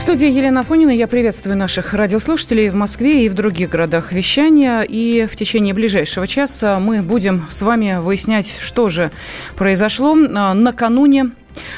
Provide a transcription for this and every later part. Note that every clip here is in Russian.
В студии Елена Афонина. Я приветствую наших радиослушателей в Москве и в других городах вещания. И в течение ближайшего часа мы будем с вами выяснять, что же произошло а, накануне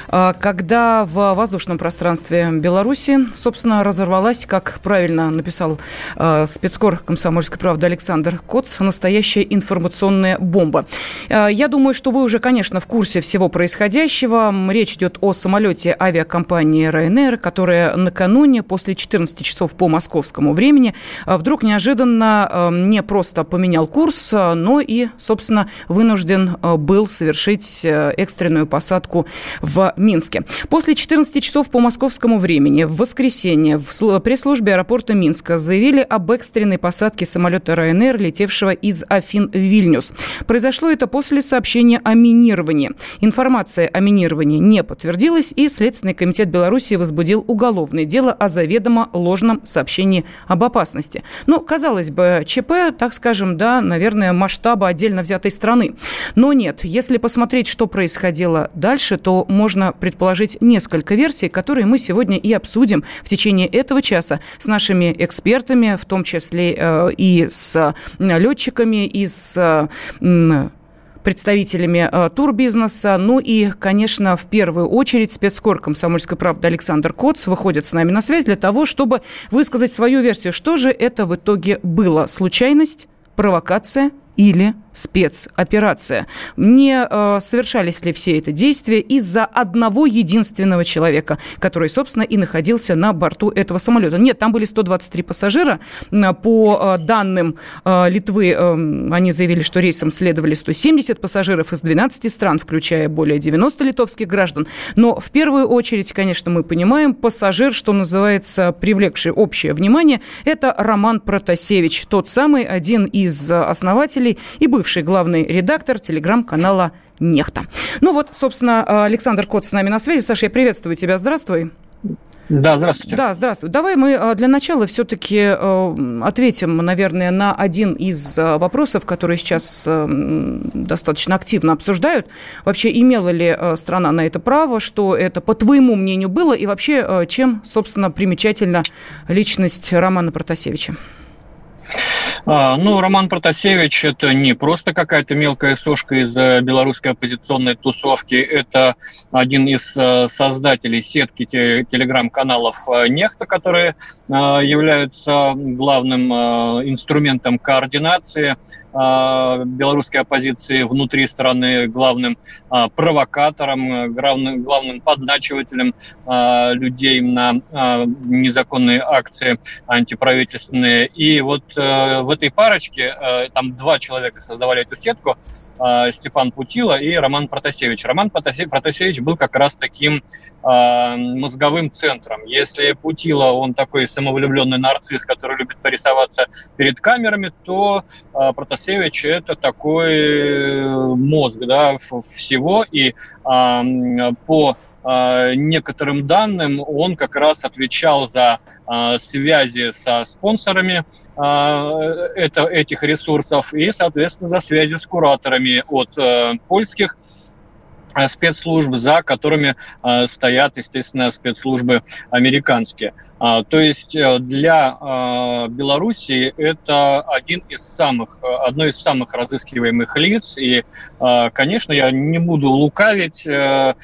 когда в воздушном пространстве Беларуси, собственно, разорвалась, как правильно написал а, спецкор комсомольской правды Александр Коц, настоящая информационная бомба. А, я думаю, что вы уже, конечно, в курсе всего происходящего. Речь идет о самолете авиакомпании Ryanair, которая накануне, после 14 часов по московскому времени, вдруг неожиданно не просто поменял курс, но и, собственно, вынужден был совершить экстренную посадку в Минске. После 14 часов по московскому времени в воскресенье в пресс-службе аэропорта Минска заявили об экстренной посадке самолета Ryanair, летевшего из Афин в Вильнюс. Произошло это после сообщения о минировании. Информация о минировании не подтвердилась, и Следственный комитет Беларуси возбудил уголовное дело о заведомо ложном сообщении об опасности. Ну, казалось бы, ЧП, так скажем, да, наверное, масштаба отдельно взятой страны. Но нет, если посмотреть, что происходило дальше, то можно предположить несколько версий, которые мы сегодня и обсудим в течение этого часа с нашими экспертами, в том числе э, и с летчиками, и с представителями э, турбизнеса. Ну и, конечно, в первую очередь спецкор комсомольской правды Александр Коц выходит с нами на связь для того, чтобы высказать свою версию. Что же это в итоге было? Случайность? Провокация или спецоперация. Не э, совершались ли все это действия из-за одного единственного человека, который, собственно, и находился на борту этого самолета. Нет, там были 123 пассажира. По э, данным э, Литвы, э, они заявили, что рейсом следовали 170 пассажиров из 12 стран, включая более 90 литовских граждан. Но в первую очередь, конечно, мы понимаем, пассажир, что называется, привлекший общее внимание, это Роман Протасевич, тот самый один из основателей и бывший главный редактор телеграм-канала «Нехта». Ну вот, собственно, Александр Кот с нами на связи. Саша, я приветствую тебя. Здравствуй. Да, здравствуйте. Да, здравствуй. Давай мы а, для начала все-таки а, ответим, наверное, на один из а, вопросов, которые сейчас достаточно активно обсуждают. Вообще, имела ли страна на это право, что это, по твоему мнению, было, и вообще, чем, собственно, примечательна личность Романа Протасевича? А, ну, Роман Протасевич – это не просто какая-то мелкая сошка из э, белорусской оппозиционной тусовки, это один из э, создателей сетки телеграм-каналов э, «Нехта», которые являются главным инструментом координации белорусской оппозиции внутри страны, главным провокатором, главным, главным подначивателем людей на незаконные акции антиправительственные. И вот в этой парочке, э, там два человека создавали эту сетку, э, Степан Путила и Роман Протасевич. Роман Протасевич был как раз таким э, мозговым центром. Если Путила, он такой самовлюбленный нарцисс, который любит порисоваться перед камерами, то Протасевич это такой мозг да, всего. И по некоторым данным он как раз отвечал за а, связи со спонсорами а, это, этих ресурсов и, соответственно, за связи с кураторами от э, польских Э, спецслужб, за которыми э, стоят, естественно, спецслужбы американские. А, то есть э, для Белоруссии это один из самых, одно из самых разыскиваемых лиц. И, конечно, я не буду лукавить, это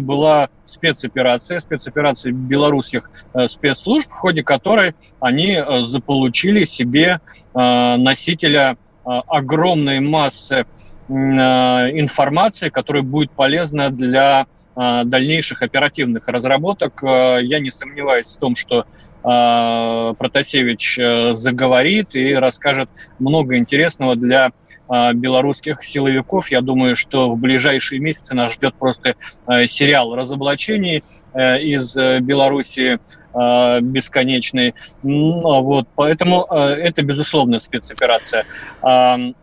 была спецоперация, спецоперация белорусских спецслужб, в ходе которой они заполучили себе носителя огромной массы Э, информации, которая будет полезна для дальнейших оперативных разработок. Э, я не сомневаюсь в том, что Протасевич заговорит и расскажет много интересного для белорусских силовиков. Я думаю, что в ближайшие месяцы нас ждет просто сериал разоблачений из Беларуси бесконечный. Ну, вот, поэтому это, безусловно, спецоперация.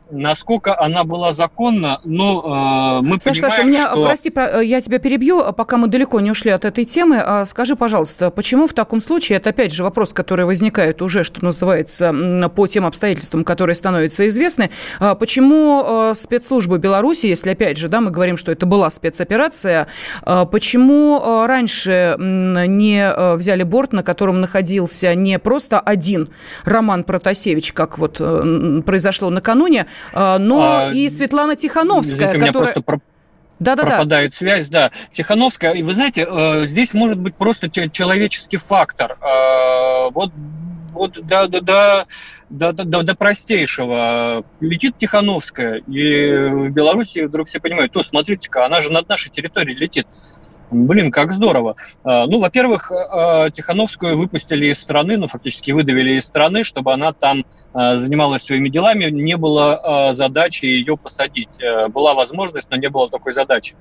Насколько она была законна, ну, э, мы Саша, понимаем, Саша, у меня, что... прости, э, я тебя перебью, пока мы далеко не ушли от этой темы. А скажи, пожалуйста, почему в таком случае, это опять же вопрос, который возникает уже, что называется, по тем обстоятельствам, которые становятся известны, а почему э, спецслужбы Беларуси, если опять же, да, мы говорим, что это была спецоперация, почему раньше не взяли борт, на котором находился не просто один Роман Протасевич, как вот произошло накануне, а, но а, и Светлана Тихановская, которая... просто про... Да, да, пропадает да. связь, да. Тихановская, и вы знаете, э, здесь может быть просто человеческий фактор. Э, вот, вот до, до, до, до, до, до простейшего. Летит Тихановская, и в Беларуси вдруг все понимают, то смотрите-ка, она же над нашей территорией летит. Блин, как здорово. А, ну, во-первых, а, Тихановскую выпустили из страны, ну, фактически выдавили из страны, чтобы она там а, занималась своими делами, не было задачи ее посадить. Э, была возможность, но не было такой задачи.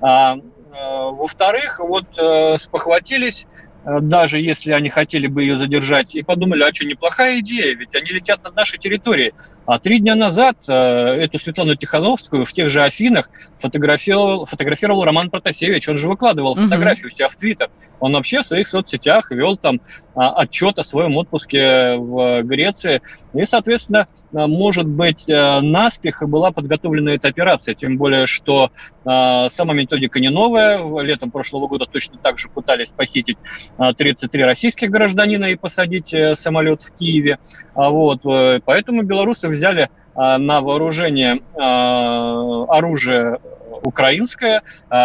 Во-вторых, вот э, спохватились Э, даже если они хотели бы ее задержать, и подумали, а что, неплохая идея, ведь они летят над нашей территорией. А три дня назад э, эту Светлану Тихановскую в тех же Афинах фотографировал, фотографировал Роман Протасевич. Он же выкладывал uh-huh. фотографию себя в Твиттер. Он вообще в своих соцсетях вел там а, отчет о своем отпуске в Греции. И, соответственно, может быть, э, наспех была подготовлена эта операция. Тем более, что сама методика не новая. Летом прошлого года точно так же пытались похитить 33 российских гражданина и посадить самолет в Киеве. А вот, поэтому белорусы взяли на вооружение оружие украинское,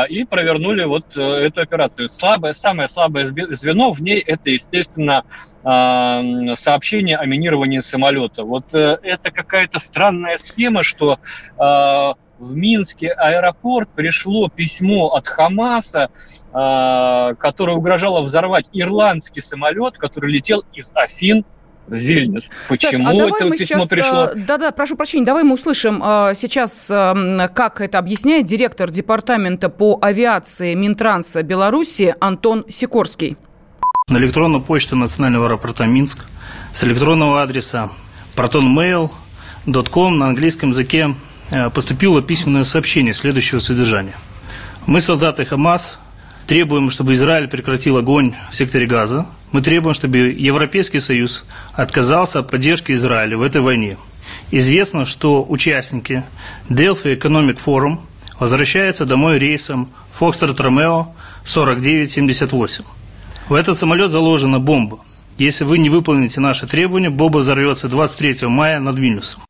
и провернули вот э, эту операцию. Слабое, самое слабое звено в ней это, естественно, сообщение о минировании самолета. Вот э, это какая-то странная схема, что в Минский аэропорт пришло письмо от Хамаса, э, которое угрожало взорвать ирландский самолет, который летел из Афин в Вильнюс. Почему Саш, а давай это мы письмо сейчас, пришло? Да-да, прошу прощения, давай мы услышим э, сейчас, э, как это объясняет директор департамента по авиации Минтранса Беларуси Антон Сикорский. На электронную почту Национального аэропорта Минск с электронного адреса protonmail.com на английском языке Э, поступило письменное сообщение следующего содержания. Мы, солдаты Хамас, требуем, чтобы Израиль прекратил огонь в секторе Газа. Мы требуем, чтобы Европейский Союз отказался от поддержки Израиля в этой войне. Известно, что участники Delphi Economic Forum возвращаются домой рейсом Foxtrot Romeo 4978. В этот самолет заложена бомба. Если вы не выполните наши требования, бомба взорвется 23 мая над Вильнюсом.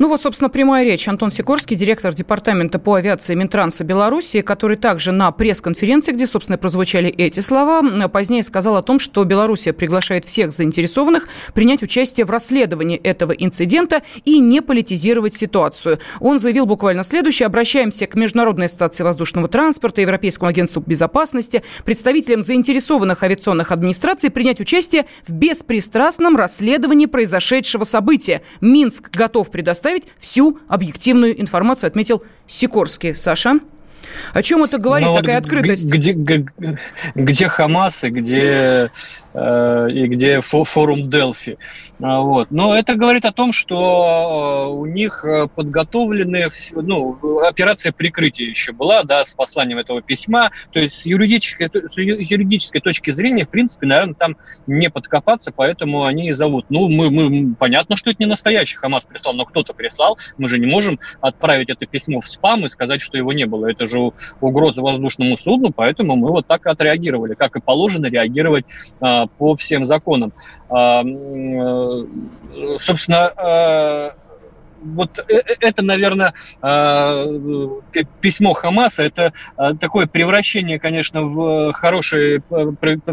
Ну вот, собственно, прямая речь. Антон Сикорский, директор департамента по авиации Минтранса Беларуси, который также на пресс-конференции, где, собственно, прозвучали эти слова, позднее сказал о том, что Белоруссия приглашает всех заинтересованных принять участие в расследовании этого инцидента и не политизировать ситуацию. Он заявил буквально следующее. Обращаемся к Международной ассоциации воздушного транспорта, Европейскому агентству безопасности, представителям заинтересованных авиационных администраций принять участие в беспристрастном расследовании произошедшего события. Минск готов предоставить предоставить всю объективную информацию, отметил Сикорский. Саша? О чем это говорит, ну, такая вот открытость? Где, где, где Хамас и где, э, и где форум Делфи. А, вот. Но это говорит о том, что э, у них э, подготовлены, ну, операция прикрытия еще была, да, с посланием этого письма. То есть с юридической, с юридической точки зрения, в принципе, наверное, там не подкопаться, поэтому они и зовут. Ну, мы, мы, понятно, что это не настоящий Хамас прислал, но кто-то прислал. Мы же не можем отправить это письмо в спам и сказать, что его не было. Это же угрозы воздушному судну, поэтому мы вот так и отреагировали, как и положено реагировать а, по всем законам. А, э, собственно, а, вот э, э, это, наверное, письмо Хамаса, это такое превращение, конечно, в хорошие,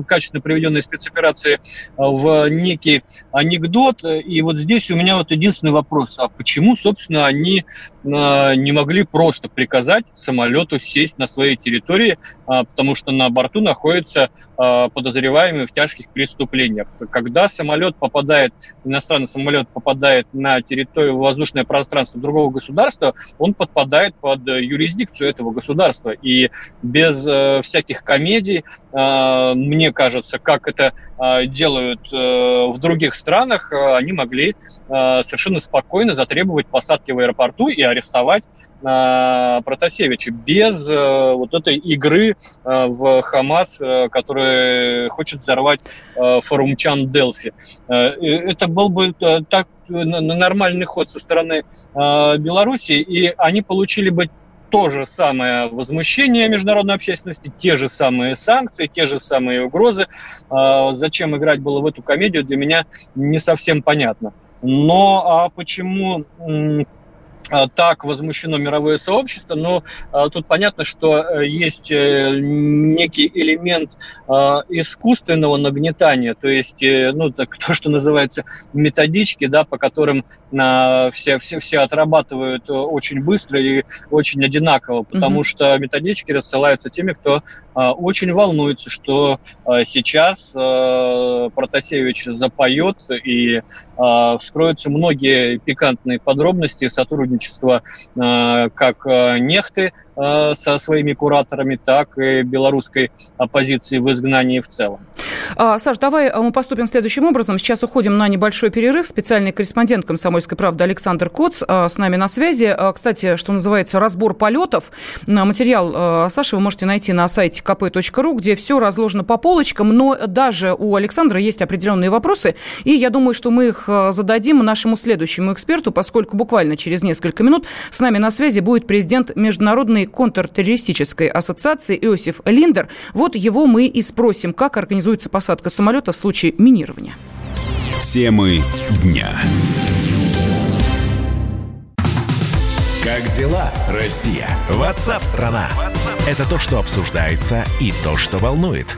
качественно проведенные спецоперации в некий анекдот. И вот здесь у меня вот единственный вопрос, а почему, собственно, они не могли просто приказать самолету сесть на своей территории, потому что на борту находятся подозреваемые в тяжких преступлениях. Когда самолет попадает, иностранный самолет попадает на территорию, воздушное пространство другого государства, он подпадает под юрисдикцию этого государства. И без всяких комедий, мне кажется, как это делают в других странах, они могли совершенно спокойно затребовать посадки в аэропорту и арестовать э, Протасевича без э, вот этой игры э, в Хамас, э, который хочет взорвать э, Форумчан Делфи. Э, это был бы э, так нормальный ход со стороны э, Беларуси, и они получили бы то же самое возмущение международной общественности, те же самые санкции, те же самые угрозы. Э, зачем играть было в эту комедию, для меня не совсем понятно. Но а почему а, так возмущено мировое сообщество, но а, тут понятно, что э, есть э, некий элемент а, искусственного нагнетания, то есть, э, ну, так, то, что называется методички, да, по которым все, все, все отрабатывают очень быстро и очень одинаково, потому mm-hmm. что методички рассылаются теми, кто очень волнуется, что сейчас Протасевич запоет и вскроются многие пикантные подробности сотрудничества как нехты со своими кураторами, так и белорусской оппозиции в изгнании в целом. А, Саш, давай э, мы поступим следующим образом. Сейчас уходим на небольшой перерыв. Специальный корреспондент «Комсомольской правды» Александр Коц э, с нами на связи. Кстати, что называется, разбор полетов. Материал Саши вы можете найти на сайте kp.ru, где все разложено по полочкам, но даже у Александра есть определенные вопросы, и я думаю, что мы их зададим нашему следующему эксперту, поскольку буквально через несколько минут с нами на связи будет президент Международной контртеррористической ассоциации Иосиф Линдер. Вот его мы и спросим, как организуется посадка самолета в случае минирования. Темы дня. Как дела, Россия? Ватсап-страна! Это то, что обсуждается и то, что волнует.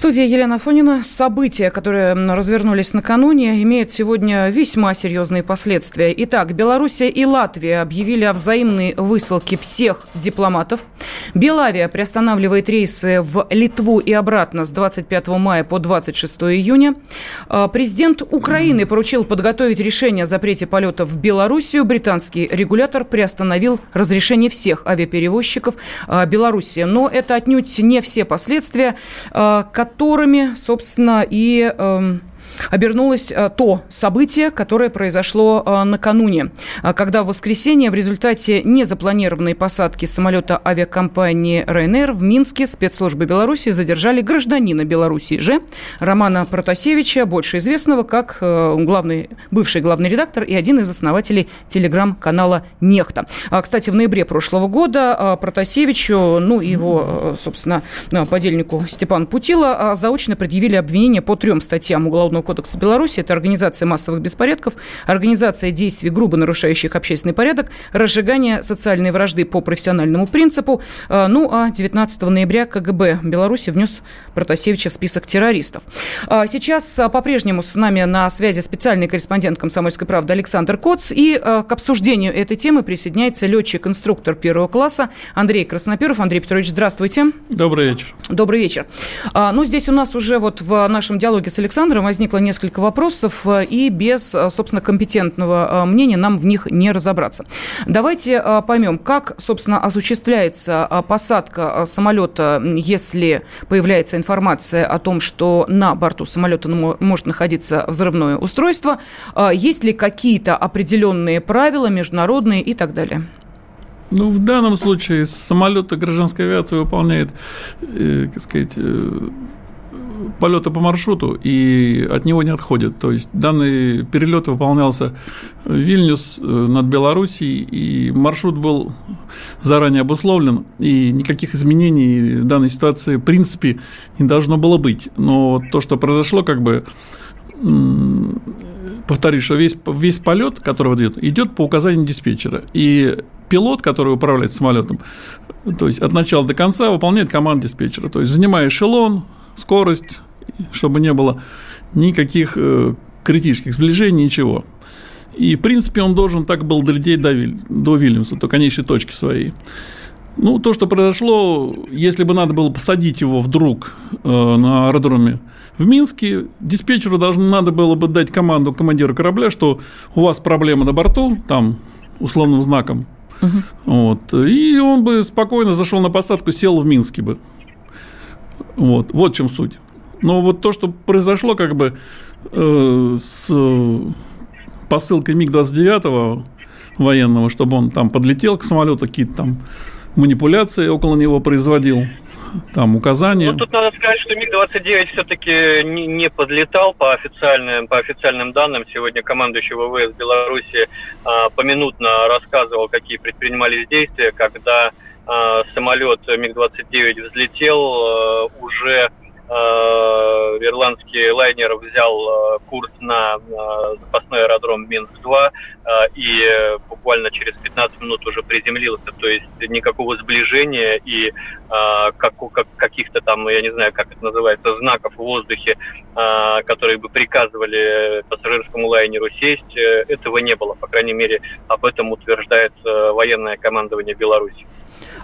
студии Елена Фонина. События, которые развернулись накануне, имеют сегодня весьма серьезные последствия. Итак, Белоруссия и Латвия объявили о взаимной высылке всех дипломатов. Белавия приостанавливает рейсы в Литву и обратно с 25 мая по 26 июня. А, президент Украины поручил подготовить решение о запрете полетов в Белоруссию. Британский регулятор приостановил разрешение всех авиаперевозчиков а, Беларуси. Но это отнюдь не все последствия, которые а, которыми, собственно, и эм, обернулось э, то событие, которое произошло э, накануне, э, когда в воскресенье в результате незапланированной посадки самолета авиакомпании РНР в Минске спецслужбы Беларуси задержали гражданина Беларуси же Романа Протасевича, больше известного как главный, бывший главный редактор и один из основателей телеграм-канала «Нехта». А, кстати, в ноябре прошлого года Протасевичу, ну его, собственно, подельнику Степану Путила заочно предъявили обвинения по трем статьям Уголовного кодекса Беларуси. Это организация массовых беспорядков, организация действий, грубо нарушающих общественный порядок, разжигание социальной вражды по профессиональному принципу. А, ну, а 19 ноября КГБ Беларуси внес Протасевича в список террористов. А, сейчас а, по-прежнему с нами на связи специальный корреспондент «Комсомольской правды» Александр Коц. И к обсуждению этой темы присоединяется летчик-инструктор первого класса Андрей Красноперов. Андрей Петрович, здравствуйте. Добрый вечер. Добрый вечер. Ну, здесь у нас уже вот в нашем диалоге с Александром возникла несколько вопросов, э, и без, э, собственно, компетентного э, мнения нам в них не разобраться. Давайте поймем, как, собственно, осуществляется посадка самолета, если появляется информация о том, что на борту самолета может находиться взрывное устройство. Есть ли какие-то определенные правила международные и так далее? Ну, в данном случае самолеты гражданской авиации выполняет, э, как сказать, э, полета по маршруту и от него не отходит. То есть данный перелет выполнялся Вильнюс э, над Белоруссией, и маршрут был заранее обусловлен, и никаких изменений в данной ситуации в принципе не должно было быть. Но то, что произошло, как бы повторюсь, что весь, весь полет, который идет, идет по указанию диспетчера. И пилот, который управляет самолетом, то есть от начала до конца выполняет команду диспетчера. То есть занимая эшелон, скорость, чтобы не было никаких э, критических сближений, ничего. И, в принципе, он должен так был долететь до, Виль, до Вильямса, до конечной точки своей. Ну, то, что произошло, если бы надо было посадить его вдруг э, на аэродроме в Минске, диспетчеру должно, надо было бы дать команду командиру корабля, что у вас проблема на борту, там условным знаком. Угу. Вот, и он бы спокойно зашел на посадку, сел в Минске бы. Вот, вот в чем суть. Но вот то, что произошло как бы э, с посылкой МиГ-29 военного, чтобы он там подлетел к самолету, какие-то там манипуляции около него производил, там указания. Ну, тут надо сказать, что МиГ-29 все-таки не, не подлетал по официальным, по официальным данным. Сегодня командующий ВВС Беларуси а, поминутно рассказывал, какие предпринимались действия, когда самолет МиГ-29 взлетел, а, уже Э, ирландский лайнер взял э, курс на запасной аэродром Минск-2 э, и буквально через 15 минут уже приземлился. То есть никакого сближения и как, как, каких-то там, я не знаю, как это называется, знаков в воздухе, которые бы приказывали пассажирскому лайнеру сесть, этого не было. По крайней мере, об этом утверждает военное командование Беларуси.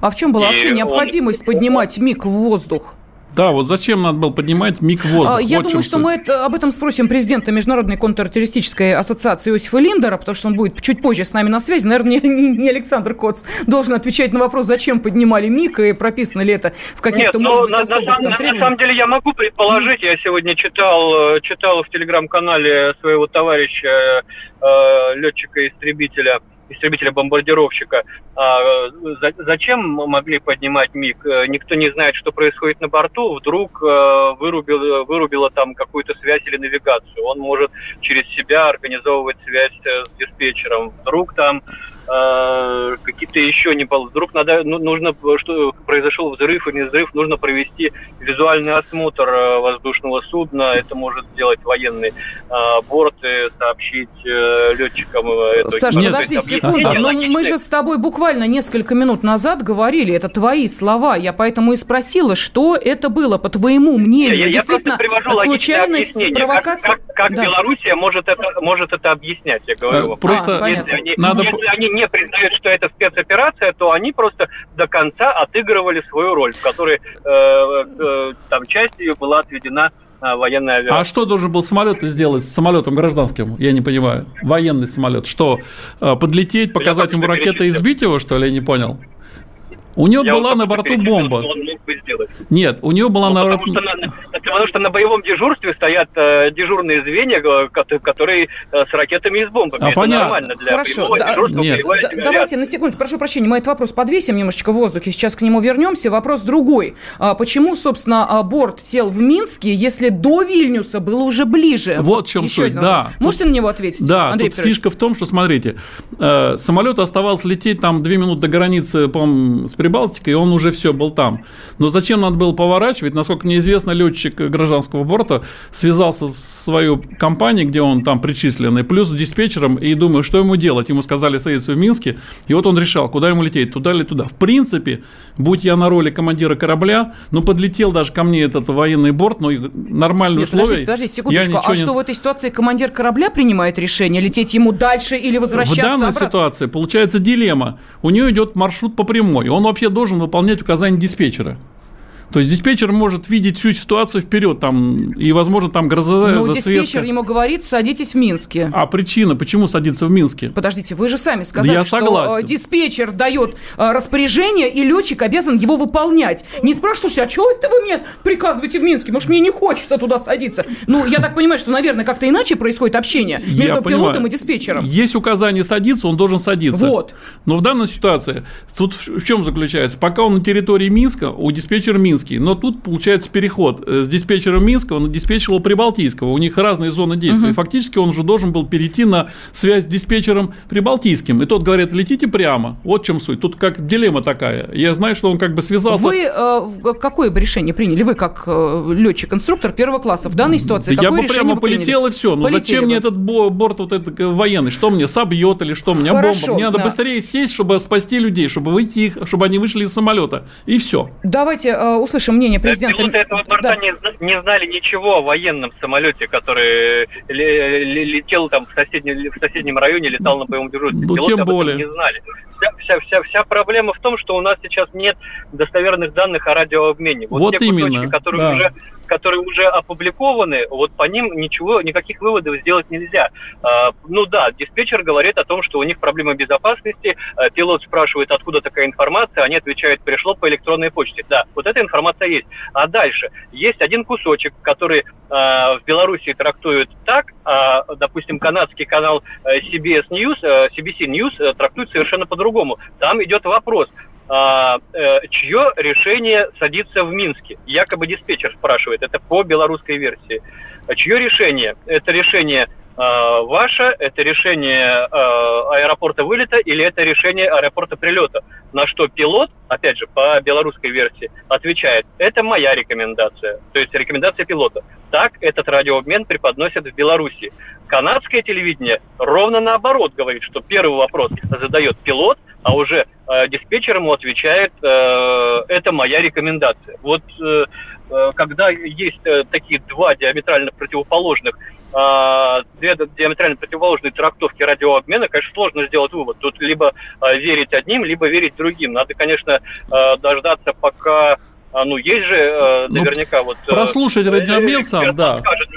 А в чем была и вообще необходимость он... поднимать МиГ в воздух? Да, вот зачем надо было поднимать МИГ в воздух? Я вот думаю, что мы это, об этом спросим президента Международной контртеррористической ассоциации Иосифа Линдера, потому что он будет чуть позже с нами на связи. Наверное, не, не Александр Коц должен отвечать на вопрос, зачем поднимали МИГ и прописано ли это в каких-то, может быть, на, особых на, там на, на самом деле я могу предположить, я сегодня читал, читал в телеграм-канале своего товарища, э, летчика-истребителя, истребителя-бомбардировщика. А, зачем могли поднимать МиГ? Э, никто не знает, что происходит на борту. Вдруг э, вырубил, вырубила там какую-то связь или навигацию. Он может через себя организовывать связь э, с диспетчером. Вдруг там э, какие-то еще не было. Вдруг надо, ну, нужно, что произошел взрыв или не взрыв, нужно провести визуальный осмотр э, воздушного судна. Это может сделать военный э, борт и сообщить э, летчикам. Э, Саша, нет, подожди секунду. Но ну, мы же с тобой буквально несколько минут назад говорили, это твои слова. Я поэтому и спросила, что это было, по твоему мнению. Я, Действительно, я случайность, провокация? Как, как, как да. Белоруссия может это, может это объяснять, я говорю. А, просто а, если, они, надо... если они не признают, что это спецоперация, то они просто до конца отыгрывали свою роль, в которой э, э, там часть ее была отведена э, военная авиация. А что должен был самолет сделать с самолетом гражданским? Я не понимаю. Военный самолет. Что, э, подлететь, показать ему ракеты и сбить его, что ли? Я не понял. У него была на борту бомба. Нет, у него была ну, на борту... Потому, потому что на боевом дежурстве стоят э, дежурные звенья, которые э, с ракетами и с бомбами. А, Это понятно. нормально для Хорошо, да, нет. Да, давайте на секунду, прошу прощения, мы этот вопрос подвесим немножечко в воздухе, сейчас к нему вернемся. Вопрос другой. А почему, собственно, а, борт сел в Минске, если до Вильнюса было уже ближе? Вот в чем Еще суть, да. Можете тут, на него ответить, Да, Андрей тут фишка в том, что, смотрите, э, самолет оставался лететь там две минуты до границы, по-моему, с Прибалтикой, и он уже все был там. Но зачем надо было поворачивать? Насколько мне известно, летчик гражданского борта связался с свою компанией, где он там причисленный, плюс с диспетчером, и думаю, что ему делать? Ему сказали садиться в Минске, и вот он решал, куда ему лететь, туда или туда. В принципе, будь я на роли командира корабля, ну, подлетел даже ко мне этот военный борт, но нормальные Нет, условия. Подождите, подождите, секундочку. А не... что в этой ситуации командир корабля принимает решение, лететь ему дальше или возвращаться В данной обратно? ситуации получается дилемма. У нее идет маршрут по прямой, он вообще должен выполнять указания диспетчера. То есть диспетчер может видеть всю ситуацию вперед, там, и, возможно, там грозовая Ну, диспетчер ему говорит, садитесь в Минске. А причина, почему садиться в Минске? Подождите, вы же сами сказали, Я что согласен. Э, диспетчер дает э, распоряжение, и летчик обязан его выполнять. Не спрашивайте, а что это вы мне приказываете в Минске? Может, мне не хочется туда садиться? Ну, я так понимаю, что, наверное, как-то иначе происходит общение между пилотом и диспетчером. Есть указание садиться, он должен садиться. Вот. Но в данной ситуации, тут в чем заключается? Пока он на территории Минска, у диспетчера Минска Минский, но тут получается переход э, с диспетчера Минского на диспетчера Прибалтийского. У них разные зоны действия. Угу. Фактически он уже должен был перейти на связь с диспетчером Прибалтийским. И тот говорит, летите прямо. Вот чем суть. Тут как дилемма такая. Я знаю, что он как бы связался... Вы э, какое бы решение приняли? Вы как э, летчик-инструктор первого класса в данной ситуации? Да я бы прямо полетел приняли? и все. Ну зачем бы. мне этот борт вот этот э, военный? Что мне, собьет или что? У меня Хорошо, бомба. Мне надо да. быстрее сесть, чтобы спасти людей, чтобы выйти их, чтобы они вышли из самолета. И все. Давайте э, услышим мнение президента. Да, пилоты этого борта да. не, не знали ничего о военном самолете, который летел там в соседнем, в соседнем районе, летал на боевом дежурстве. Ну, Пилоты тем более. не знали вся, вся, вся, вся проблема в том, что у нас сейчас нет достоверных данных о радиообмене. Вот, вот те именно, кусочки, которые да. уже которые уже опубликованы, вот по ним ничего, никаких выводов сделать нельзя. А, ну да, диспетчер говорит о том, что у них проблема безопасности, а, пилот спрашивает, откуда такая информация, они отвечают, пришло по электронной почте. Да, вот эта информация есть. А дальше есть один кусочек, который а, в Беларуси трактуют так, а, допустим, канадский канал э, CBS News, э, CBC News э, трактует совершенно по-другому. Там идет вопрос, э, чье решение садится в Минске. Якобы диспетчер спрашивает, это по белорусской версии. А чье решение? Это решение а, ваше, это решение а, аэропорта вылета или это решение аэропорта прилета? На что пилот, опять же, по белорусской версии, отвечает, это моя рекомендация, то есть рекомендация пилота. Так этот радиообмен преподносят в Беларуси. Канадское телевидение ровно наоборот говорит, что первый вопрос задает пилот, а уже э, диспетчер ему отвечает, э, это моя рекомендация. Вот э, э, когда есть э, такие два диаметрально противоположных, э, две диаметрально противоположные трактовки радиообмена, конечно, сложно сделать вывод. Тут либо э, верить одним, либо верить другим. Надо, конечно, дождаться, пока ну, есть же э, ну, наверняка ну, вот... Прослушать радиообмен сам, да. Скажет,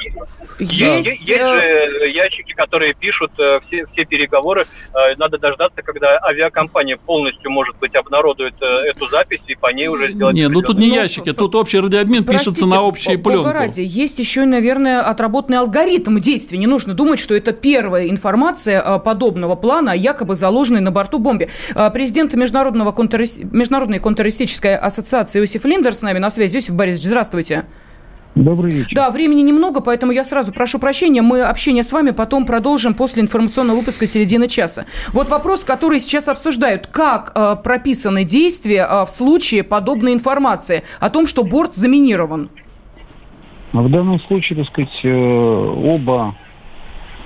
есть, есть же э, ящики, которые пишут э, все, все переговоры. Э, надо дождаться, когда авиакомпания полностью, может быть, обнародует эту запись и по ней уже сделать... Не, ну тут не ящики, тут общий радиообмен простите, пишется на общей пленку. ради, есть еще, наверное, отработанный алгоритм действий. Не нужно думать, что это первая информация подобного плана, якобы заложенной на борту бомбе. Президент Международного контр... Международной контртеррористической ассоциации Иосиф Линдер с нами на связи. Иосиф Борисович, здравствуйте. Добрый вечер. Да, времени немного, поэтому я сразу прошу прощения. Мы общение с вами потом продолжим после информационного выпуска середины часа. Вот вопрос, который сейчас обсуждают. Как э, прописаны действия э, в случае подобной информации о том, что борт заминирован? В данном случае, так сказать, э, оба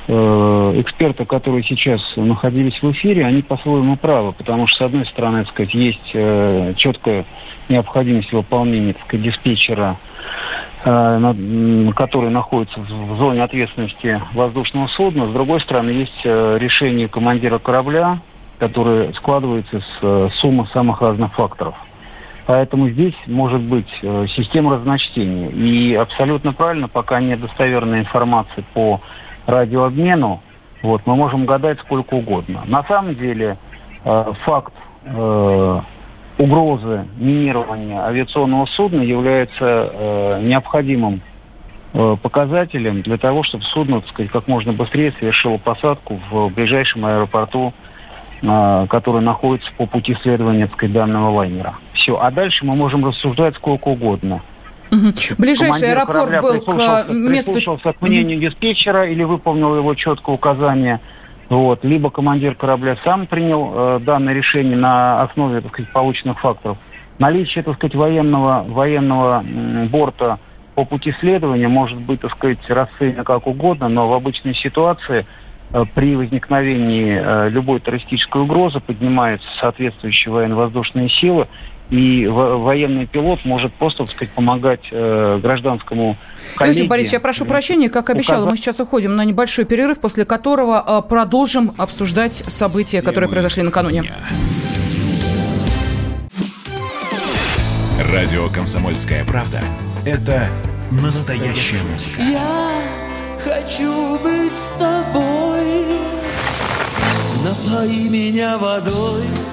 э, эксперта, которые сейчас находились в эфире, они по-своему правы, потому что, с одной стороны, так сказать, есть э, четкая необходимость выполнения так сказать, диспетчера Э, который находится в зоне ответственности воздушного судна. С другой стороны, есть решение командира корабля, которое складывается с суммы самых разных факторов. Поэтому здесь может быть система разночтения. И абсолютно правильно, пока нет достоверной информации по радиообмену, вот, мы можем гадать сколько угодно. На самом деле факт угрозы минирования авиационного судна является э, необходимым э, показателем для того, чтобы судно, так сказать, как можно быстрее совершило посадку в ближайшем аэропорту, э, который находится по пути следования, так сказать, данного лайнера. Все. А дальше мы можем рассуждать сколько угодно. Угу. Ближайший аэропорт был к месту... Прислушался к мнению диспетчера или выполнил его четкое указание – вот. Либо командир корабля сам принял э, данное решение на основе так сказать, полученных факторов. Наличие так сказать, военного, военного борта по пути следования может быть так сказать, расценено как угодно, но в обычной ситуации э, при возникновении э, любой террористической угрозы поднимаются соответствующие военно-воздушные силы, и военный пилот может просто, так сказать, помогать э, гражданскому коллеге. Иосиф Борисович, я прошу прощения, как обещала, мы сейчас уходим на небольшой перерыв, после которого э, продолжим обсуждать события, Темы которые произошли накануне. Дня. Радио «Комсомольская правда» — это настоящая музыка. Я хочу быть с тобой, напои меня водой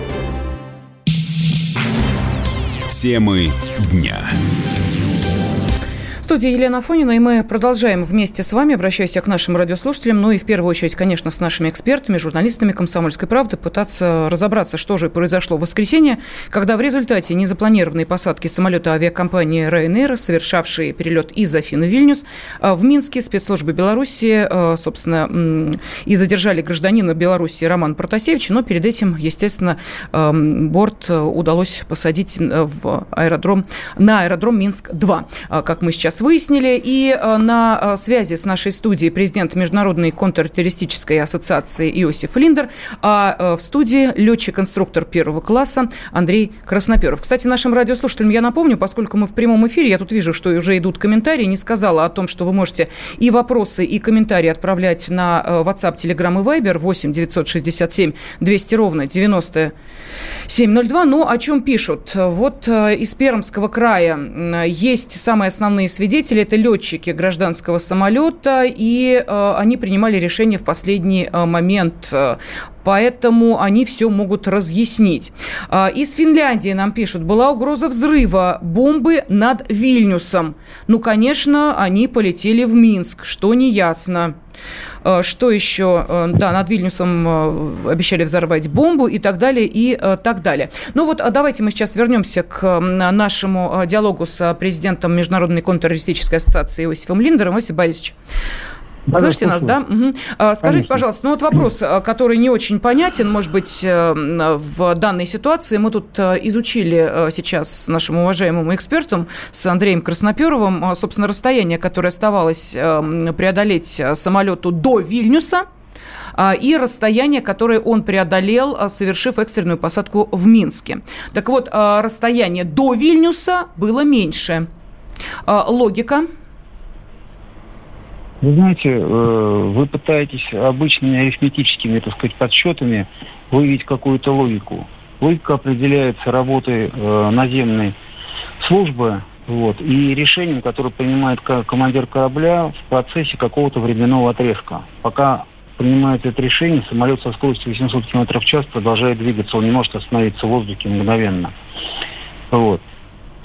Темы дня. Студии Елена Афонина, и мы продолжаем вместе с вами, обращаясь к нашим радиослушателям, ну и в первую очередь, конечно, с нашими экспертами, журналистами «Комсомольской правды», пытаться разобраться, что же произошло в воскресенье, когда в результате незапланированной посадки самолета авиакомпании Ryanair, совершавшей перелет из Афины в Вильнюс, а, в Минске спецслужбы Беларуси, а, собственно, и задержали гражданина Беларуси Романа Протасевича, но перед этим, естественно, эм, борт э, удалось посадить э, в аэродром, на аэродром Минск-2, а, как мы сейчас выяснили. И э, на э, связи с нашей студией президент Международной контртеррористической ассоциации Иосиф Линдер, а э, в студии летчик-инструктор первого класса Андрей Красноперов. Кстати, нашим радиослушателям я напомню, поскольку мы в прямом эфире, я тут вижу, что уже идут комментарии, не сказала о том, что вы можете и вопросы, и комментарии отправлять на WhatsApp, Telegram и Viber 8 967 200 ровно 9702. Но о чем пишут? Вот из Пермского края есть самые основные свидетели. Это летчики гражданского самолета, и э, они принимали решение в последний э, момент. Э, Поэтому они все могут разъяснить. А, Из Финляндии нам пишут, была угроза взрыва бомбы над Вильнюсом. Ну, конечно, они полетели в Минск, что не ясно. А, Что еще? А, Да, над Вильнюсом а, обещали взорвать бомбу и так далее, и так далее. Ну вот а давайте мы сейчас вернемся к нашему диалогу с президентом Международной контртеррористической ассоциации Иосифом Линдером. Иосиф Борисович, Да, Слышите нас, да? А, Скажите, Конечно. пожалуйста, ну вот вопрос, а, который не очень понятен, может быть, э, в данной ситуации. Мы тут э, изучили э, сейчас с нашим уважаемым экспертом, с Андреем Красноперовым, собственно, расстояние, которое оставалось э, преодолеть э, самолету до Вильнюса, а, и расстояние, которое он преодолел, совершив экстренную посадку в Минске. Так вот, расстояние до Вильнюса было меньше. Логика? Вы знаете, э, вы пытаетесь обычными арифметическими, так сказать, подсчетами выявить какую-то логику. Логика определяется работой э, наземной службы вот, и решением, которое принимает командир корабля в процессе какого-то временного отрезка. Пока принимает это решение, самолет со скоростью 800 км в час продолжает двигаться, он не может остановиться в воздухе мгновенно. Вот.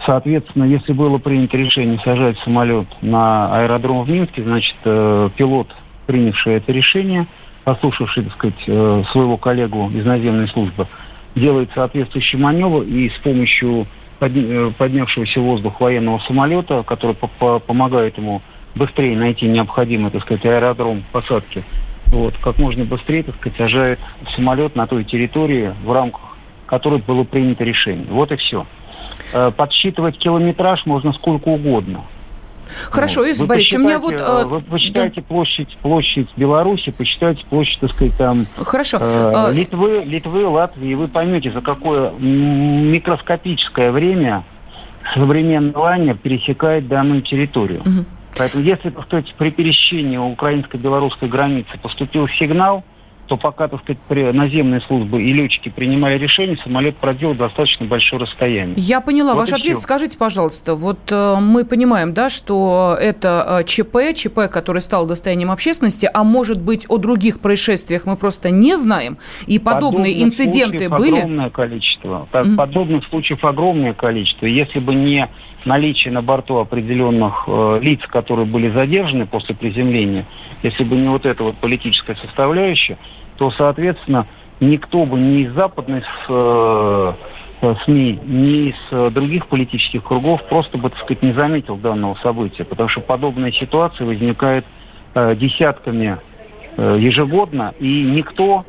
Соответственно, если было принято решение сажать самолет на аэродром в Минске, значит, э, пилот, принявший это решение, послушавший, так сказать, э, своего коллегу из наземной службы, делает соответствующий маневр и с помощью э, поднявшегося в воздух военного самолета, который по- по- помогает ему быстрее найти необходимый, так сказать, аэродром посадки, вот, как можно быстрее, так сказать, сажает самолет на той территории, в рамках которой было принято решение. Вот и все. Э, Подсчитывать километраж можно сколько угодно. Хорошо, Вот. Иосиф Вы Борисович, у меня вот... э, э, Вы посчитайте площадь, площадь Беларуси, посчитайте площадь, так сказать, там... да, Хорошо. э, Э, Литвы, Литвы, Латвии, вы поймете, за какое микроскопическое время современный лайнер пересекает данную территорию. Мгм. Поэтому если, сказать, при пересечении украинско-белорусской границы поступил сигнал, то пока, так сказать, при- наземные службы и летчики принимали решение, самолет проделал достаточно большое расстояние. Я поняла Вот ваш ответ. всё. Скажите, пожалуйста, вот э, мы понимаем, да, что это э, ЧП, чп, который стал достоянием общественности, а может быть о других происшествиях мы просто не знаем, и подобные Подобных инциденты случаев были? Огромное количество. Так, Мгм. Подобных случаев огромное количество. Если бы не наличие на борту определенных э, лиц, которые были задержаны после приземления, если бы не вот эта вот политическая составляющая, то, соответственно, никто бы ни из западных э, э, СМИ, ни из э, других политических кругов просто бы, так сказать, не заметил данного события, потому что подобная ситуация возникает э, десятками э, ежегодно, и никто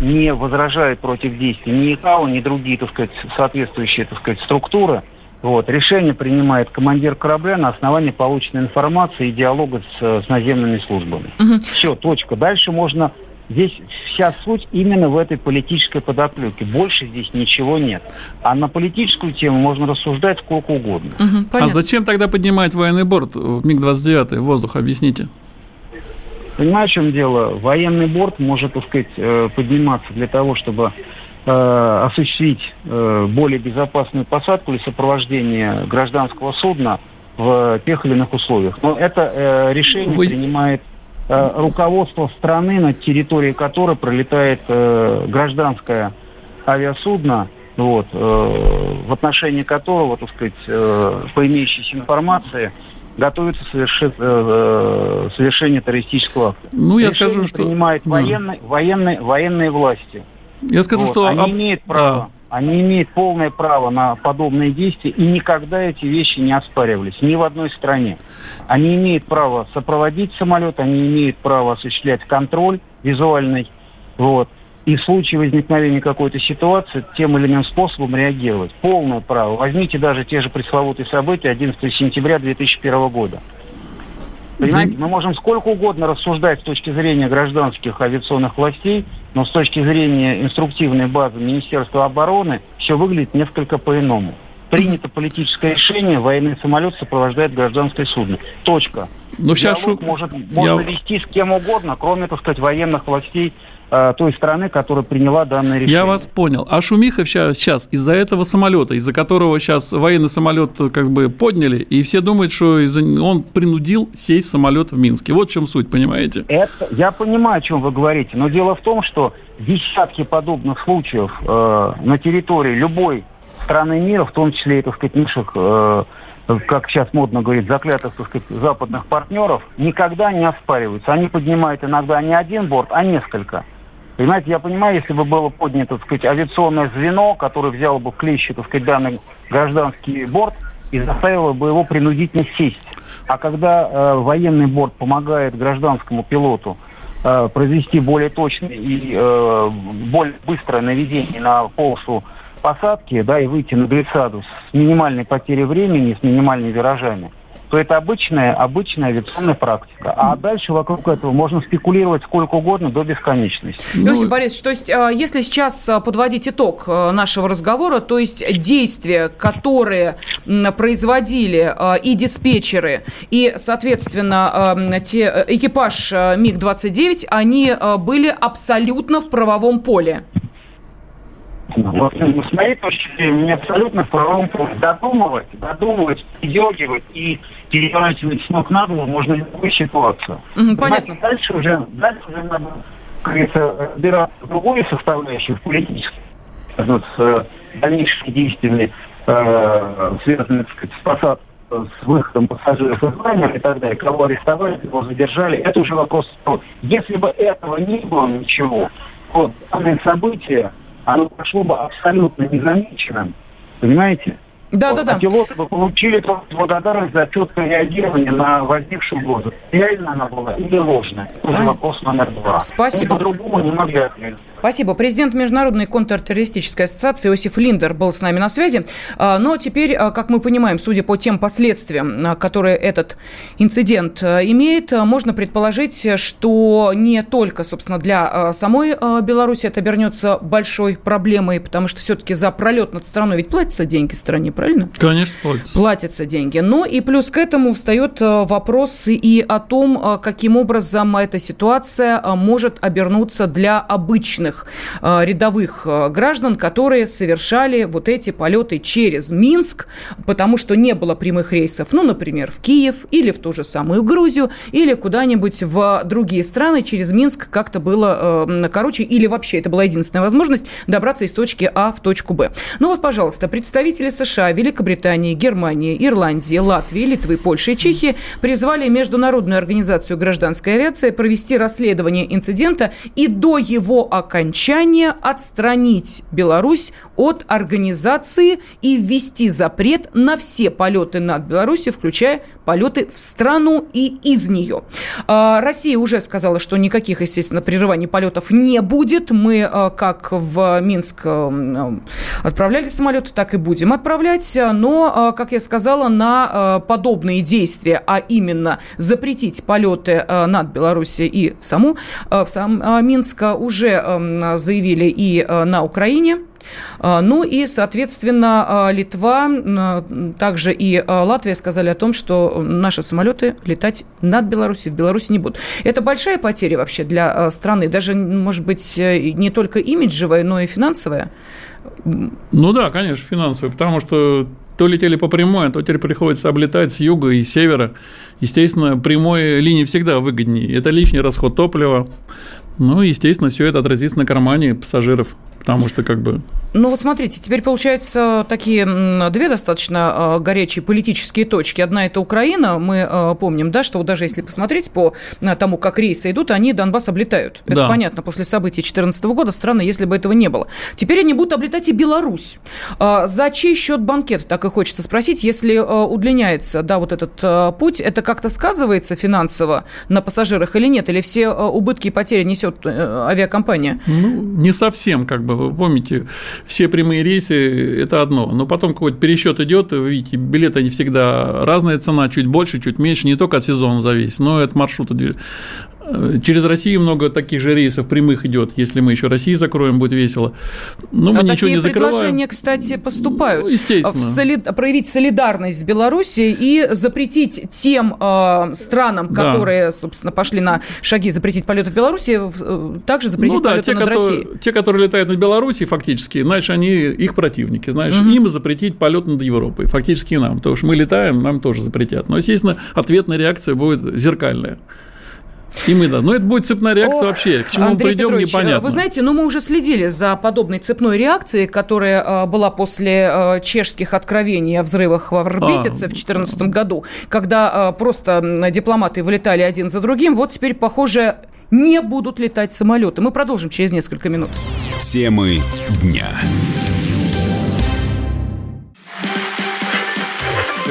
не возражает против действий ни ИКАО, ни другие, так сказать, соответствующие, так сказать, структуры. Вот. Решение принимает командир корабля на основании полученной информации и диалога с, с наземными службами. Мгм. Все, точка. Дальше можно... Здесь вся суть именно в этой политической подоплеке. Больше здесь ничего нет. А на политическую тему можно рассуждать сколько угодно. Мгм, А зачем тогда поднимать военный борт в МиГ-29 в воздух? Объясните. Понимаешь, в чем дело? Военный борт может, так сказать, э, подниматься для того, чтобы э, осуществить э, более безопасную посадку или сопровождение гражданского судна в тех или иных условиях. Но это э, решение Вы- принимает э, руководство страны, на территории которой пролетает э, гражданское авиасудно, вот, э, в отношении которого, так сказать, э, по имеющейся информации, готовится соверши- э, совершение террористического акта. Ну, я Решение скажу, что... принимают Да. военные, военные, военные власти. Я скажу, Вот. что... Они имеют да. право. Они имеют полное право на подобные действия, и никогда эти вещи не оспаривались ни в одной стране. Они имеют право сопроводить самолет, они имеют право осуществлять контроль визуальный, вот, и в случае возникновения какой-то ситуации тем или иным способом реагировать. Полное право. Возьмите даже те же пресловутые события 11 сентября 2001 года. Понимаете, мы можем сколько угодно рассуждать с точки зрения гражданских авиационных властей, но с точки зрения инструктивной базы Министерства обороны все выглядит несколько по-иному. Принято политическое решение, военный самолет сопровождает гражданское судно. Точка. Ну, сейчас Диалог шу- может, можно я- вести с кем угодно, кроме, так сказать, военных властей той страны, которая приняла данное решение. Я вас понял. А шумиха сейчас из-за этого самолета, из-за которого сейчас военный самолет как бы подняли, и все думают, что он принудил сесть самолет в Минске. Вот в чем суть, понимаете? Это, я понимаю, о чем вы говорите, но дело в том, что десятки подобных случаев э, на территории любой страны мира, в том числе и, так сказать, наших, э, как сейчас модно говорить, заклятых, так сказать, западных партнеров, никогда не оспариваются. Они поднимают иногда не один борт, а несколько. Понимаете, я понимаю, если бы было поднято, так сказать, авиационное звено, которое взяло бы клещи, так сказать, данный гражданский борт и заставило бы его принудительно сесть. А когда э, военный борт помогает гражданскому пилоту э, произвести более точное и э, более быстрое наведение на полосу посадки, да, и выйти на глиссаду с минимальной потерей времени, с минимальными виражами, то это обычная, обычная авиационная практика. А дальше вокруг этого можно спекулировать сколько угодно до бесконечности. Ну, Иосиф Борисович, то есть, а, если сейчас а, подводить итог а, нашего разговора, то есть действия, которые производили и диспетчеры, и, соответственно, те, э, экипаж а, МиГ-29, они были абсолютно в правовом поле. Вот, ну, с моей точки зрения, не абсолютно в правовом поле. Додумывать, додумывать, передергивать и переворачивать с ног на голову можно любую ситуацию. Понимаете, понятно. Дальше уже, дальше уже надо, как говорится, разбираться в другой составляющей, в политической, вот, с э, дальнейшими действиями, э, связанными, так сказать, с посадкой с выходом пассажиров из лайнера и так далее, кого арестовали, кого задержали, это уже вопрос. Если бы этого не было ничего, вот данное событие, оно прошло бы абсолютно незамеченным. Понимаете? Да, Вот. да, да. А пилоты бы получили благодарность за четкое реагирование на возникшую угрозу. Реально она была или ложная? Это Понятно. вопрос номер два. Спасибо. Мы по-другому не могли ответить. Спасибо. Президент Международной контртеррористической ассоциации Иосиф Линдер был с нами на связи. А, Но теперь, а, как мы понимаем, судя по тем последствиям, а, которые этот инцидент имеет, можно предположить, что не только, собственно, для самой Беларуси это обернется большой проблемой, потому что все-таки за пролет над страной ведь платятся деньги стране, правильно? Конечно, платится. платятся деньги. Ну и плюс к этому встает вопрос и о том, каким образом эта ситуация может обернуться для обычных э, рядовых э, граждан, которые совершали вот эти полеты через Минск, потому что не было прямых рейсов, ну, например, в Киев или в ту же самую Грузию, или куда-нибудь в другие страны через Минск как-то было э, короче, или вообще это была единственная возможность добраться из точки А в точку Б. Ну вот, пожалуйста, представители США, Великобритании, Германии, Ирландии, Латвии, Литвы, Польши и Чехии призвали Международную организацию гражданской авиации провести расследование инцидента и до его окончания отстранить Беларусь от организации и ввести запрет на все полеты над Беларусью, включая полеты в страну и из нее. А, Россия уже сказала, что никаких, естественно, прерываний полетов не будет. Мы, а, как в Минск а, отправляли самолеты, так и будем отправлять. Но, как я сказала, на подобные действия, а именно запретить полеты над Белоруссией и саму, в сам Минск, уже заявили и а, на Украине. А, Ну и, соответственно, Литва, также и Латвия сказали о том, что наши самолеты летать над Беларусью в Беларуси не будут. Это большая потеря вообще для страны, даже, может быть, э, не только имиджевая, но и финансовая. Ну да, конечно, финансовые, потому что то летели по прямой, а то теперь приходится облетать с юга и севера. Естественно, прямой линии всегда выгоднее. Это лишний расход топлива. Ну, естественно, все это отразится на кармане пассажиров, потому что как бы Ну вот смотрите, теперь получается такие две достаточно э, горячие политические точки. Одна это Украина, мы э, помним, да, что даже если посмотреть по э, тому, как рейсы идут, они Донбасс облетают. Это Да. понятно, после событий 2014 года странно, если бы этого не было. Теперь они будут облетать и Беларусь. А, За чей счет банкет, так и хочется спросить, если удлиняется, да, вот этот путь, это как-то сказывается финансово на пассажирах или нет? Или все убытки и потери несет э, авиакомпания? Ну, не совсем, как бы, вы помните, все прямые рейсы – это одно, но потом какой-то пересчет идет, вы видите, билеты они всегда разная цена, чуть больше, чуть меньше, не только от сезона зависит, но и от маршрута. Э, Через Россию много таких же рейсов прямых идет. Если мы еще Россию закроем, будет весело. Но мы А ничего такие не закрываем. предложения, кстати, поступают. Ну, естественно. В соли- Проявить солидарность с Белоруссией и запретить тем э, странам, Да. которые, собственно, пошли на шаги запретить полеты в Беларуси, э, также запретить ну да, полеты те над которые, Россией. те, которые летают над Белоруссией, фактически, значит, они их противники. Знаешь, им запретить полет над Европой. Фактически нам. Потому что мы летаем, нам тоже запретят. Но, естественно, ответная реакция будет зеркальная. И мы, да. Но это будет цепная реакция Ох, вообще. К чему Андрей мы придем, Петрович, непонятно. Вы знаете, ну мы уже следили за подобной цепной реакцией, которая э, была после э, чешских откровений о взрывах в Орбитице А, в 2014 году, когда э, просто дипломаты вылетали один за другим. Вот теперь, похоже, не будут летать самолеты. Мы продолжим через несколько минут. Темы дня.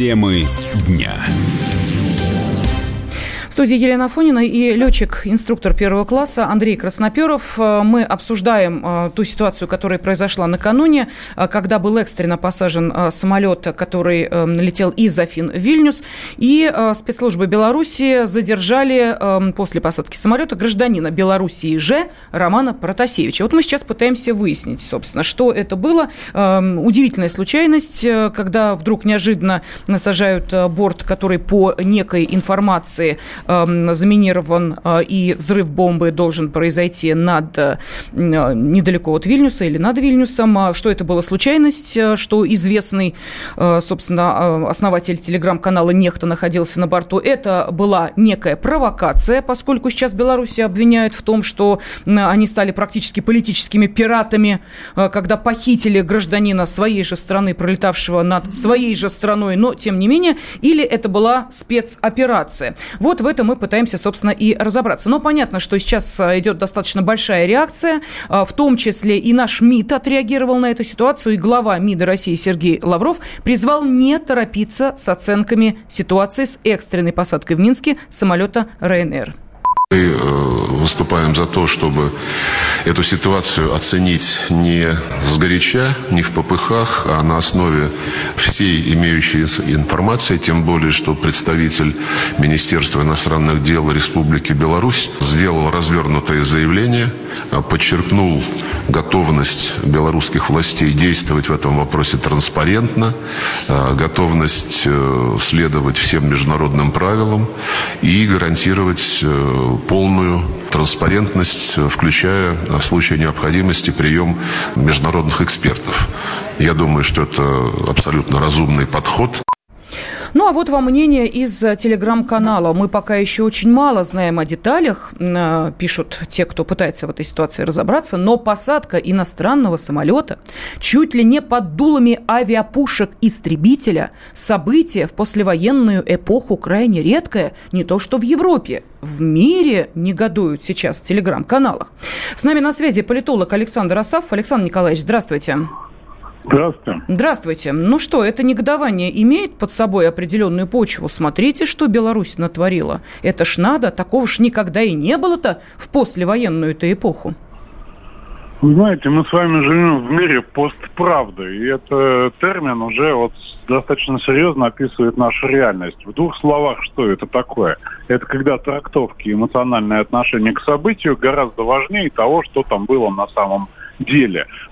Темы дня. В студии Елена Фонина и летчик-инструктор первого класса Андрей Красноперов. Э, Мы обсуждаем э, ту ситуацию, которая произошла накануне, э, когда был экстренно посажен самолет, который летел из Афин в Вильнюс. И спецслужбы Беларуси задержали после посадки самолета гражданина Белоруссии же Романа Протасевича. Вот мы сейчас пытаемся выяснить, собственно, что это было. Удивительная случайность, когда вдруг неожиданно насажают борт, который по некой информации заминирован, э, и взрыв бомбы должен произойти над, э, недалеко от Вильнюса или над Вильнюсом. А Что это была случайность, э, что известный, э, собственно, э, основатель телеграм-канала Нехта находился на борту. Это была некая провокация, поскольку сейчас Беларусь обвиняют в том, что они стали практически политическими пиратами, э, когда похитили гражданина своей же страны, пролетавшего над своей же страной, но тем не менее, или это была спецоперация. Вот в этом мы пытаемся, собственно, и разобраться. Но понятно, что сейчас э, идет достаточно большая реакция, э, в том числе и наш МИД отреагировал на эту ситуацию, и глава МИДа России Сергей Лавров призвал не торопиться с оценками ситуации с экстренной посадкой в Минске самолета РНР. Мы э, выступаем за то, чтобы эту ситуацию оценить не сгоряча, не в попыхах, а на основе всей имеющейся информации, тем более, что представитель Министерства иностранных дел Республики Беларусь сделал развернутое заявление, э, подчеркнул готовность белорусских властей действовать в этом вопросе транспарентно, э, готовность э, следовать всем международным правилам и гарантировать э, полную транспарентность, включая э, в случае необходимости прием международных экспертов. Я думаю, что это абсолютно разумный подход. Ну, а вот вам мнение из э, телеграм-канала. Мы пока еще очень мало знаем о деталях, э, пишут те, кто пытается в этой ситуации разобраться, но посадка иностранного самолета чуть ли не под дулами авиапушек истребителя событие в послевоенную эпоху крайне редкое, не то что в Европе. В мире негодуют сейчас в телеграм-каналах. С нами на связи политолог Александр Асав. Александр Николаевич, здравствуйте. Здравствуйте. Здравствуйте. Ну что, это негодование имеет под собой определенную почву? Смотрите, что Беларусь натворила. Это ж надо, такого ж никогда и не было-то в послевоенную-то эпоху. Вы знаете, мы с вами живем в мире постправды, и этот термин уже вот достаточно серьезно описывает нашу реальность. В двух словах, что это такое? Это когда трактовки и эмоциональное отношение к событию гораздо важнее того, что там было на самом деле.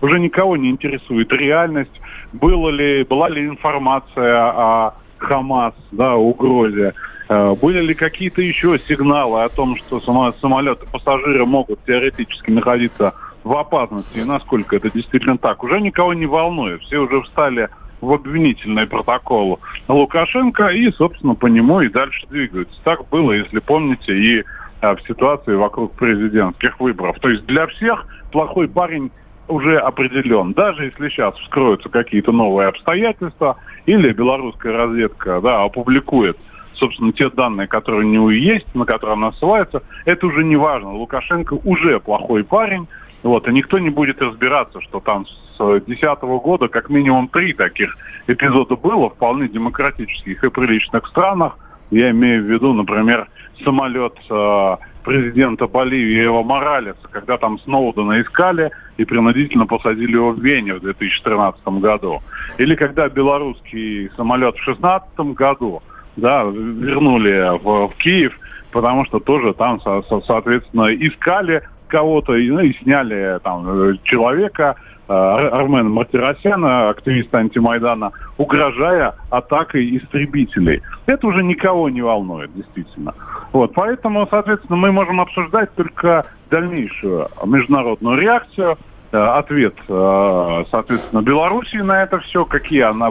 Уже никого не интересует реальность, было ли, была ли информация о Хамас, да, угрозе, Э, были ли какие-то еще сигналы о том, что само- самолеты, пассажиры могут теоретически находиться в опасности, и насколько это действительно так, уже никого не волнует. Все уже встали в обвинительный протокол Лукашенко и, собственно, по нему и дальше двигаются. Так было, если помните, и а, в ситуации вокруг президентских выборов. То есть для всех плохой парень уже определен. Даже если сейчас вскроются какие-то новые обстоятельства, или белорусская разведка да, опубликует собственно, те данные, которые у него есть, на которые она ссылается, это уже не важно. Лукашенко уже плохой парень, вот, и никто не будет разбираться, что там с 2010 года как минимум три таких эпизода было, вполне демократических и приличных странах. Я имею в виду, например, самолет э, президента Боливии Эва Моралеса, когда там Сноудена искали и принудительно посадили его в Вене в 2013 году. Или когда белорусский самолет в 2016 году да, вернули в, в Киев, потому что тоже там, со, со, соответственно, искали кого-то и, ну, и сняли там э, человека, э, Армена Мартиросяна, активиста антимайдана, угрожая атакой истребителей. Это уже никого не волнует, действительно. Вот, поэтому, соответственно, мы можем обсуждать только дальнейшую международную реакцию, э, ответ, э, соответственно, Белоруссии на это все, какие она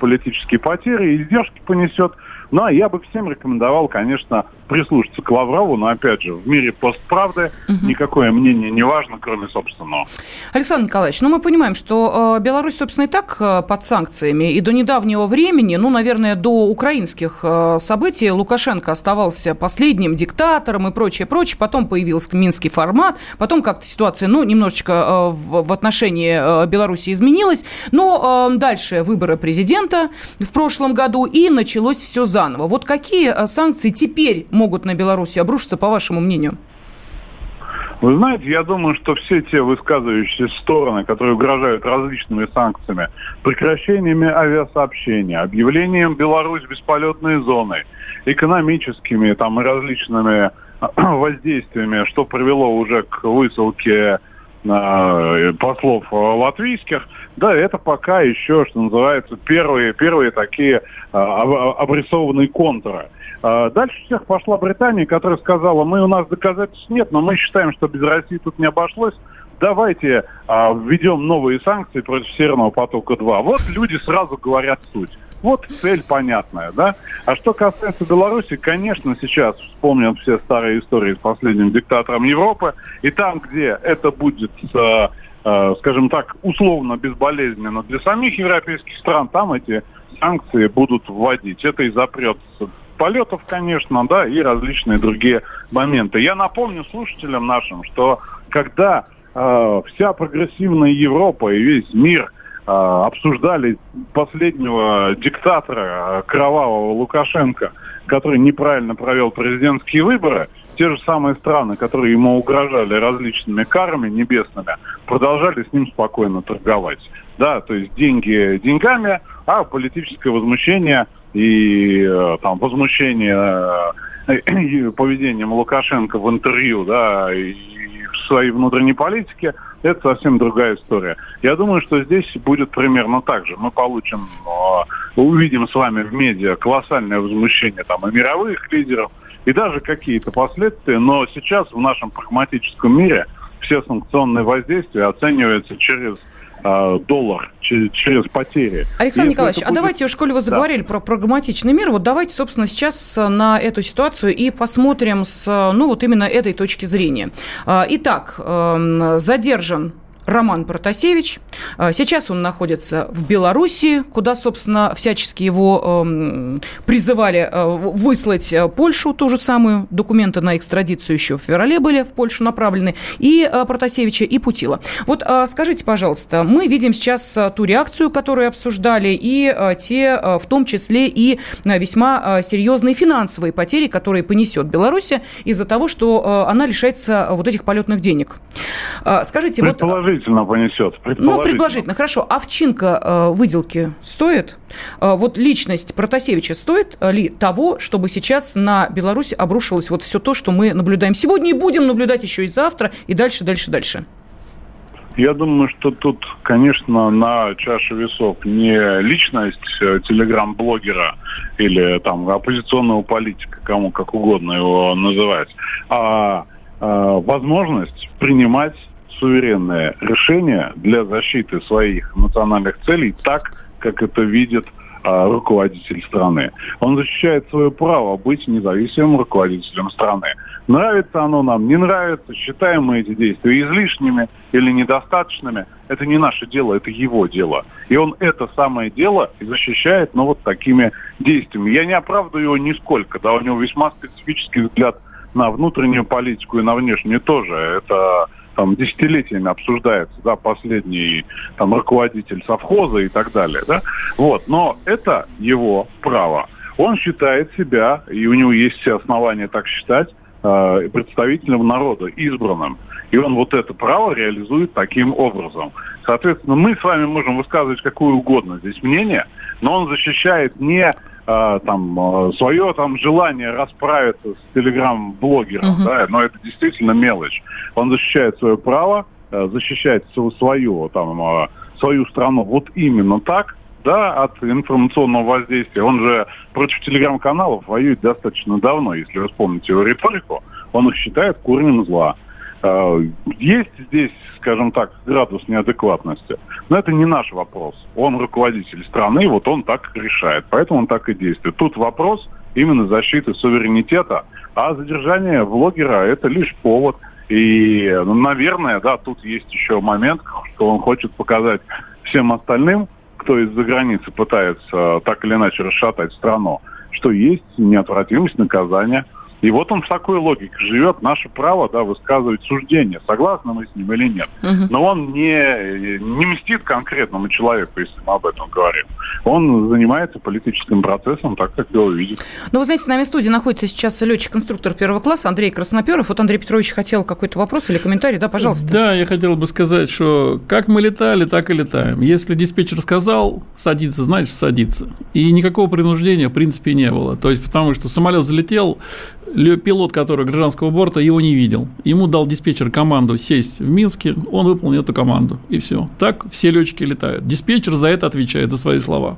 политические потери издержки понесет. Ну, а я бы всем рекомендовал, конечно, прислушаться к Лаврову, но, опять же, в мире постправды угу. никакое мнение не важно, кроме собственного. Александр Николаевич, ну, мы понимаем, что э, Беларусь, собственно, и так э, под санкциями, и до недавнего времени, ну, наверное, до украинских э, событий Лукашенко оставался последним диктатором и прочее, прочее, потом появился минский формат, потом как-то ситуация, ну, немножечко э, в, в отношении э, Беларуси изменилась, но э, дальше выборы президента в прошлом году, и началось все заново. Вот какие санкции теперь могут на Беларусь обрушиться, по вашему мнению? Вы знаете, я думаю, что все те высказывающиеся стороны, которые угрожают различными санкциями, прекращениями авиасообщения, объявлением Беларусь бесполетной зоной, экономическими там и различными воздействиями, что привело уже к высылке э, послов латвийских, да, это пока еще, что называется, первые, первые такие э, обрисованные контуры. Дальше всех пошла Британия, которая сказала, мы у нас доказательств нет, но мы считаем, что без России тут не обошлось. Давайте а, введем новые санкции против Северного потока-2. Вот люди сразу говорят суть. Вот цель понятная, да? А что касается Беларуси, конечно, сейчас вспомнят все старые истории с последним диктатором Европы. И там, где это будет, э, э, скажем так, условно безболезненно для самих европейских стран, там эти санкции будут вводить. Это и запрет полетов, конечно, да, и различные другие моменты. Я напомню слушателям нашим, что когда э, вся прогрессивная Европа и весь мир обсуждали последнего диктатора э, кровавого Лукашенко, который неправильно провел президентские выборы, те же самые страны, которые ему угрожали различными карами небесными, продолжали с ним спокойно торговать. Да, то есть деньги деньгами, а политическое возмущение и э, там возмущение э, поведением Лукашенко в интервью, да, и своей внутренней политике, это совсем другая история. Я думаю, что здесь будет примерно так же. Мы получим, э, увидим с вами в медиа колоссальное возмущение там и мировых лидеров, и даже какие-то последствия, но сейчас в нашем прагматическом мире все санкционные воздействия оцениваются через доллар через, потери. Александр Если Николаевич, а будет- давайте, уж коли вы Да. заговорили про прагматичный мир, вот давайте, собственно, сейчас э, на эту ситуацию и посмотрим с, э, ну, вот именно этой точки зрения. А, Итак, эм, задержан Роман Протасевич. А, Сейчас он находится в Белоруссии, куда, собственно, всячески его эм, призывали э, выслать э, Польшу, ту же самую. Документы на экстрадицию еще в феврале были в Польшу направлены. И э, Протасевича, и Путила. Вот а, скажите, пожалуйста, мы видим сейчас ту реакцию, которую обсуждали, и те, в том числе, и весьма серьезные финансовые потери, которые понесет Беларусь из-за того, что она лишается вот этих полетных денег. А, Скажите, вот... Предположительно понесет. Ну, предположительно, хорошо. Овчинка э, выделки стоит? Э, вот личность Протасевича стоит э, ли того, чтобы сейчас на Беларусь обрушилось вот все то, что мы наблюдаем сегодня и будем наблюдать еще и завтра, и дальше, дальше, дальше? Я думаю, что тут, конечно, на чаше весов не личность э, телеграм-блогера или там оппозиционного политика, кому как угодно его называть, а э, возможность принимать суверенные решения для защиты своих национальных целей так, как это видит а, руководитель страны. Он защищает свое право быть независимым руководителем страны. Нравится оно нам, не нравится, считаем мы эти действия излишними или недостаточными, это не наше дело, это его дело. И он это самое дело защищает, ну, вот такими действиями. Я не оправдываю его нисколько, да, у него весьма специфический взгляд на внутреннюю политику и на внешнюю тоже. Это там десятилетиями обсуждается, да, последний там руководитель совхоза и так далее, да, вот, но это его право. Он считает себя, и у него есть все основания так считать, э, представителем народа, избранным. И он вот это право реализует таким образом. Соответственно, мы с вами можем высказывать какое угодно здесь мнение, но он защищает не э, там э, свое там желание расправиться с телеграм-блогером, Мгм. да, но это действительно мелочь. Он защищает свое право, э, защищает св- свою там свою страну вот именно так, да, от информационного воздействия. Он же против телеграм-каналов воюет достаточно давно, если вы вспомните его риторику. Он их считает корнем зла. Э, Есть здесь, скажем так, градус неадекватности. Но это не наш вопрос. Он руководитель страны, вот он так решает. Поэтому он так и действует. Тут вопрос именно защиты суверенитета, а задержание блогера – это лишь повод. И, ну, наверное, да, тут есть еще момент, что он хочет показать всем остальным, кто из-за границы пытается так или иначе расшатать страну, что есть неотвратимость наказания. И вот он в такой логике живет. Наше право, да, высказывать суждение, согласны мы с ним или нет. Мгм. Но он не, не мстит конкретному человеку, если мы об этом говорим. Он занимается политическим процессом так, как его видит. Ну, вы знаете, с нами в студии находится сейчас летчик-конструктор первого класса Андрей Красноперов. Вот Андрей Петрович хотел какой-то вопрос или комментарий, да, пожалуйста. Да, я хотел бы сказать, что как мы летали, так и летаем. Если диспетчер сказал садиться, значит садиться. И никакого принуждения в принципе не было. То есть потому что самолет залетел, пилот, который гражданского борта, его не видел. Ему дал диспетчер команду сесть в Минске, он выполнил эту команду. И все. Так все летчики летают. Диспетчер за это отвечает, за свои слова.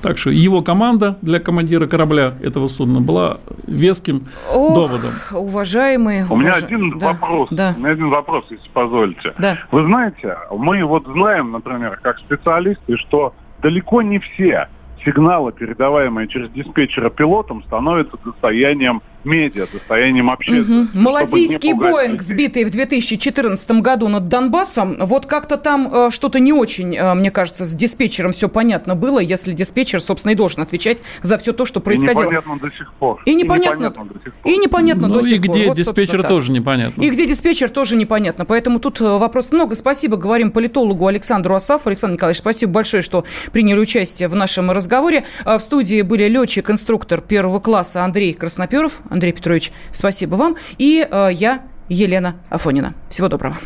Так что его команда для командира корабля этого судна была веским Ох, доводом. уважаемые... У меня уваж- один Да, вопрос. Да. У меня один вопрос, если позволите. Да. Вы знаете, мы вот знаем, например, как специалисты, что далеко не все сигналы, передаваемые через диспетчера пилотам, становятся достоянием медиа, достоянием общественности. Мгм. Малазийский Боинг, сбитый в 2014 году над Донбассом, вот как-то там э, что-то не очень, э, мне кажется, с диспетчером все понятно было, если диспетчер, собственно, и должен отвечать за все то, что происходило. И непонятно до сих пор. И непонятно, до сих пор. и непонятно Ну до и сих пор. где Вот, собственно, диспетчер так. тоже непонятно. И где диспетчер тоже непонятно. Поэтому тут э, вопросов много. Спасибо, говорим политологу Александру Асафу. Александр Николаевич, спасибо большое, что приняли участие в нашем разговоре. А В студии были летчик-инструктор первого класса Андрей Красноперов. Андрей Петрович, спасибо вам. И э, я, Елена Афонина. Всего доброго.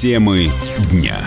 Темы дня.